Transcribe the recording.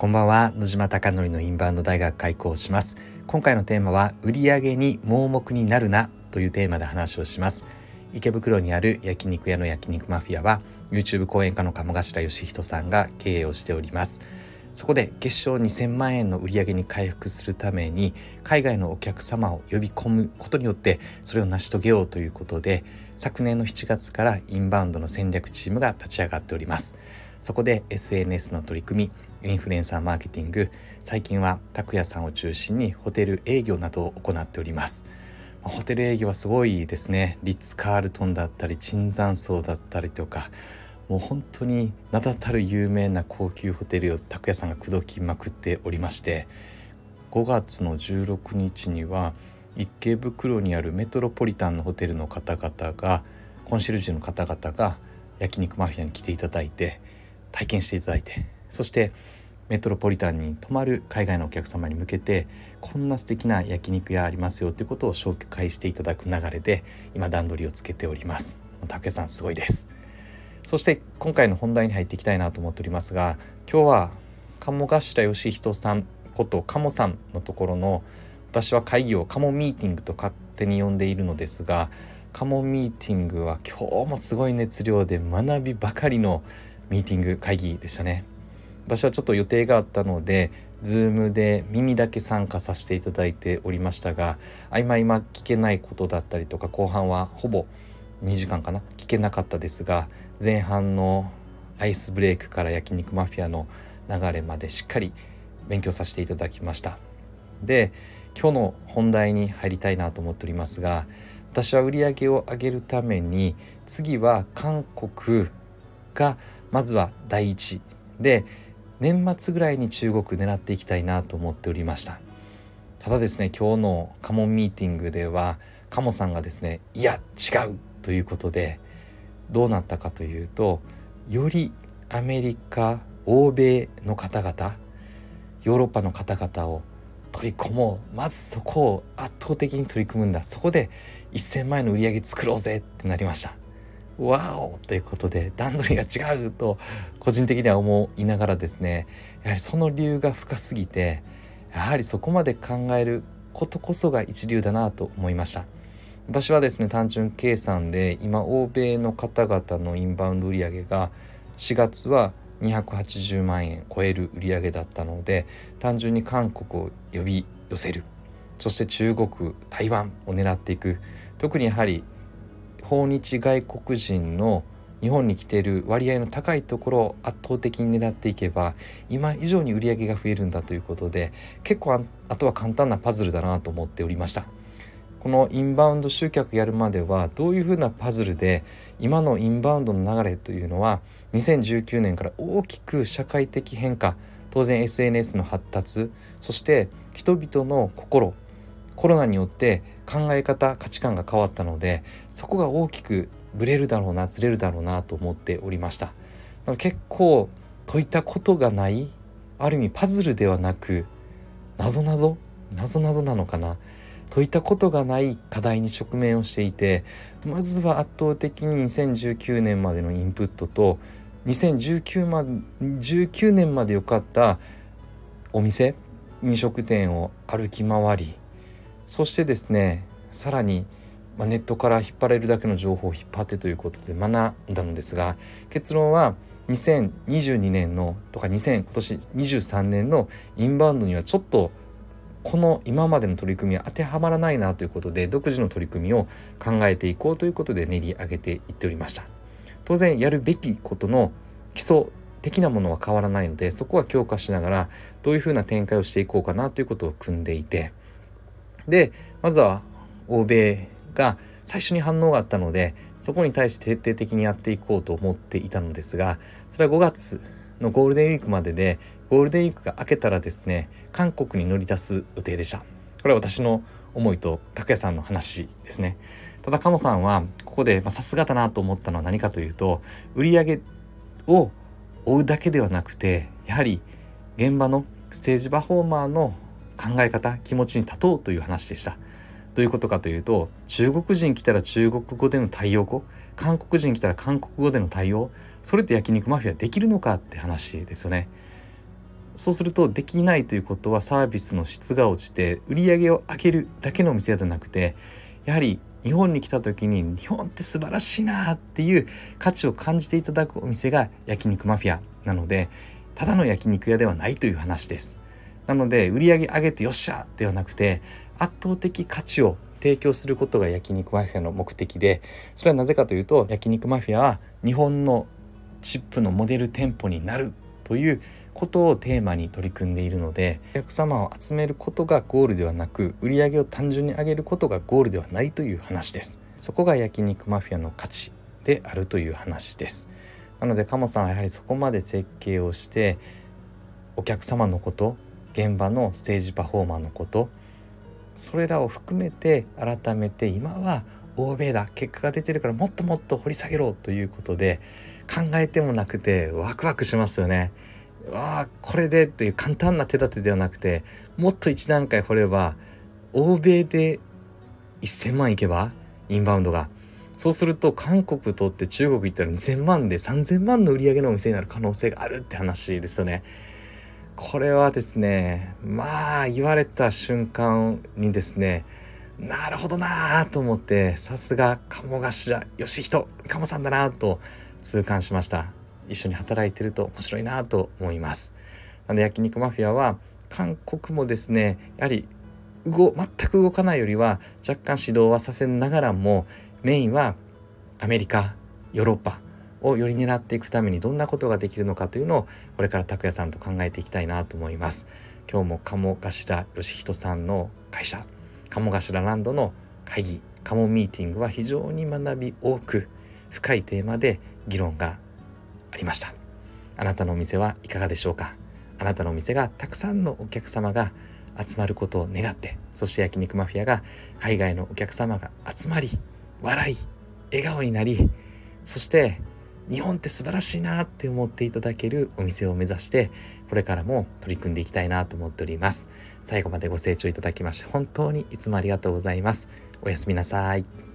こんばんは。野島貴則のインバウンド大学開校します。今回のテーマは売上に盲目になるなというテーマで話をします。池袋にある焼肉屋の焼肉マフィアは YouTube 講演家の鴨頭義人さんが経営をしております。そこで月賞2000万円の売り上げに回復するために海外のお客様を呼び込むことによってそれを成し遂げようということで昨年の7月からインバウンドの戦略チームが立ち上がっております。そこで SNS の取り組みインフルエンサーマーケティング最近は拓也さんを中心にホテル営業などを行っております。ホテル営業はすごいですね。リッツ・カールトンだったり椿山荘だったりとかもう本当に名だたる有名な高級ホテルを拓也さんが口説きまくっておりまして5月の16日には池袋にあるメトロポリタンのホテルの方々がコンシェルジュの方々が焼肉マフィアに来ていただいて体験していただいてそしてメトロポリタンに泊まる海外のお客様に向けてこんな素敵な焼肉屋ありますよということを紹介していただく流れで今段取りをつけております。竹さんすごいです。そして今回の本題に入っていきたいなと思っておりますが今日は鴨頭義人さんこと鴨さんのところの私は会議を鴨ミーティングと勝手に呼んでいるのですが鴨ミーティングは今日もすごい熱量で学びばかりのミーティング会議でしたね。私はちょっと予定があったので Zoom で耳だけ参加させていただいておりましたが合間今聞けないことだったりとか後半はほぼ2時間かな聞けなかったですが前半のアイスブレイクから焼肉マフィアの流れまでしっかり勉強させていただきました。で今日の本題に入りたいなと思っておりますが私は売り上げを上げるために次は韓国がまずは第一。で年末ぐらいに中国狙っていきたいなと思っておりました。ただですね今日のカモンミーティングではカモさんがですねいや違う！ということでどうなったかというとよりアメリカ欧米の方々ヨーロッパの方々を取り込もう。まずそこを圧倒的に取り組むんだ。そこで1,000万円の売り上げ作ろうぜってなりました。わおということで段取りが違うと個人的には思いながらですねやはりその理由が深すぎてやはりそこまで考えることこそが一流だなと思いました。私はですね単純計算で今欧米の方々のインバウンド売上が4月は280万円超える売上だったので単純に韓国を呼び寄せる。そして中国台湾を狙っていく。特にやはり訪日外国人の日本に来ている割合の高いところを圧倒的に狙っていけば今以上に売り上げが増えるんだということで結構あとは簡単なパズルだなと思っておりました。このインバウンド集客やるまではどういうふうなパズルで今のインバウンドの流れというのは2019年から大きく社会的変化当然 SNS の発達そして人々の心コロナによって考え方価値観が変わったのでそこが大きくブレるだろうなずれるだろうなと思っておりました。結構解いたことがないある意味パズルではなくなぞなぞなぞなぞなのかな。解いたことがない課題に直面をしていてまずは圧倒的に2019年までのインプットと2019ま19年まで良かったお店飲食店を歩き回りそしてですねさらに、まあ、ネットから引っ張れるだけの情報を引っ張ってということで学んだのですが結論は2022年のとか2000今年23年のインバウンドにはちょっとこの今までの取り組みは当てはまらないなということで独自の取り組みを考えていこうということで練り上げていっておりました。当然やるべきことの基礎的なものは変わらないのでそこは強化しながらどういうふうな展開をしていこうかなということを組んでいてでまずは欧米が最初に反応があったのでそこに対して徹底的にやっていこうと思っていたのですがそれは5月のゴールデンウィークまででゴールデンウィークが明けたらですね韓国に乗り出す予定でした。これは私の思いと拓也さんの話ですね。ただ鴨さんはここでさすがだなと思ったのは何かというと売り上げを追うだけではなくてやはり現場のステージパフォーマーの考え方気持ちに立とうという話でした。どういうことかというと中国人来たら中国語での対応語韓国人来たら韓国語での対応それって焼肉マフィアできるのかって話ですよね。そうするとできないということはサービスの質が落ちて売り上げを上げるだけのお店ではなくてやはり日本に来た時に日本って素晴らしいなっていう価値を感じていただくお店が焼肉マフィアなのでただの焼肉屋ではないという話です。なので売り上げ上げてよっしゃではなくて圧倒的価値を提供することが焼肉マフィアの目的でそれはなぜかというと焼肉マフィアは日本のチップのモデル店舗になるということをテーマに取り組んでいるのでお客様を集めることがゴールではなく売り上げを単純に上げることがゴールではないという話です。そこが焼肉マフィアの価値であるという話です。なので鴨さんはやはりそこまで設計をしてお客様のこと現場のステージパフォーマーのことそれらを含めて改めて今は欧米だ結果が出てるからもっともっと掘り下げろということで考えてもなくてワクワクしますよね。わあこれでっていう簡単な手立てではなくてもっと一段階掘れば欧米で1,000万いけばインバウンドがそうすると韓国とって中国行ったら2,000万で3,000万の売り上げのお店になる可能性があるって話ですよね。これはですねまあ言われた瞬間にですねなるほどなと思ってさすが鴨頭義人鴨さんだなと痛感しました。一緒に働いてると面白いなと思います。なので焼肉マフィアは韓国もですねやはり動全く動かないよりは若干指導はさせながらもメインはアメリカヨーロッパをより狙っていくためにどんなことができるのかというのをこれから拓也さんと考えていきたいなと思います。今日も鴨頭義人さんの会社。鴨頭ランドの会議。鴨ミーティングは非常に学び多く深いテーマで議。論がありましたあなたのお店はいかがでしょうかあなたのお店がたくさんのお客様が集まることを願ってそして焼肉マフィアが海外のお客様が集まり笑い笑顔になりそして日本って素晴らしいなって思っていただけるお店を目指してこれからも取り組んでいきたいなと思っております。最後までご清聴いただきまして本当にいつもありがとうございます。おやすみなさい。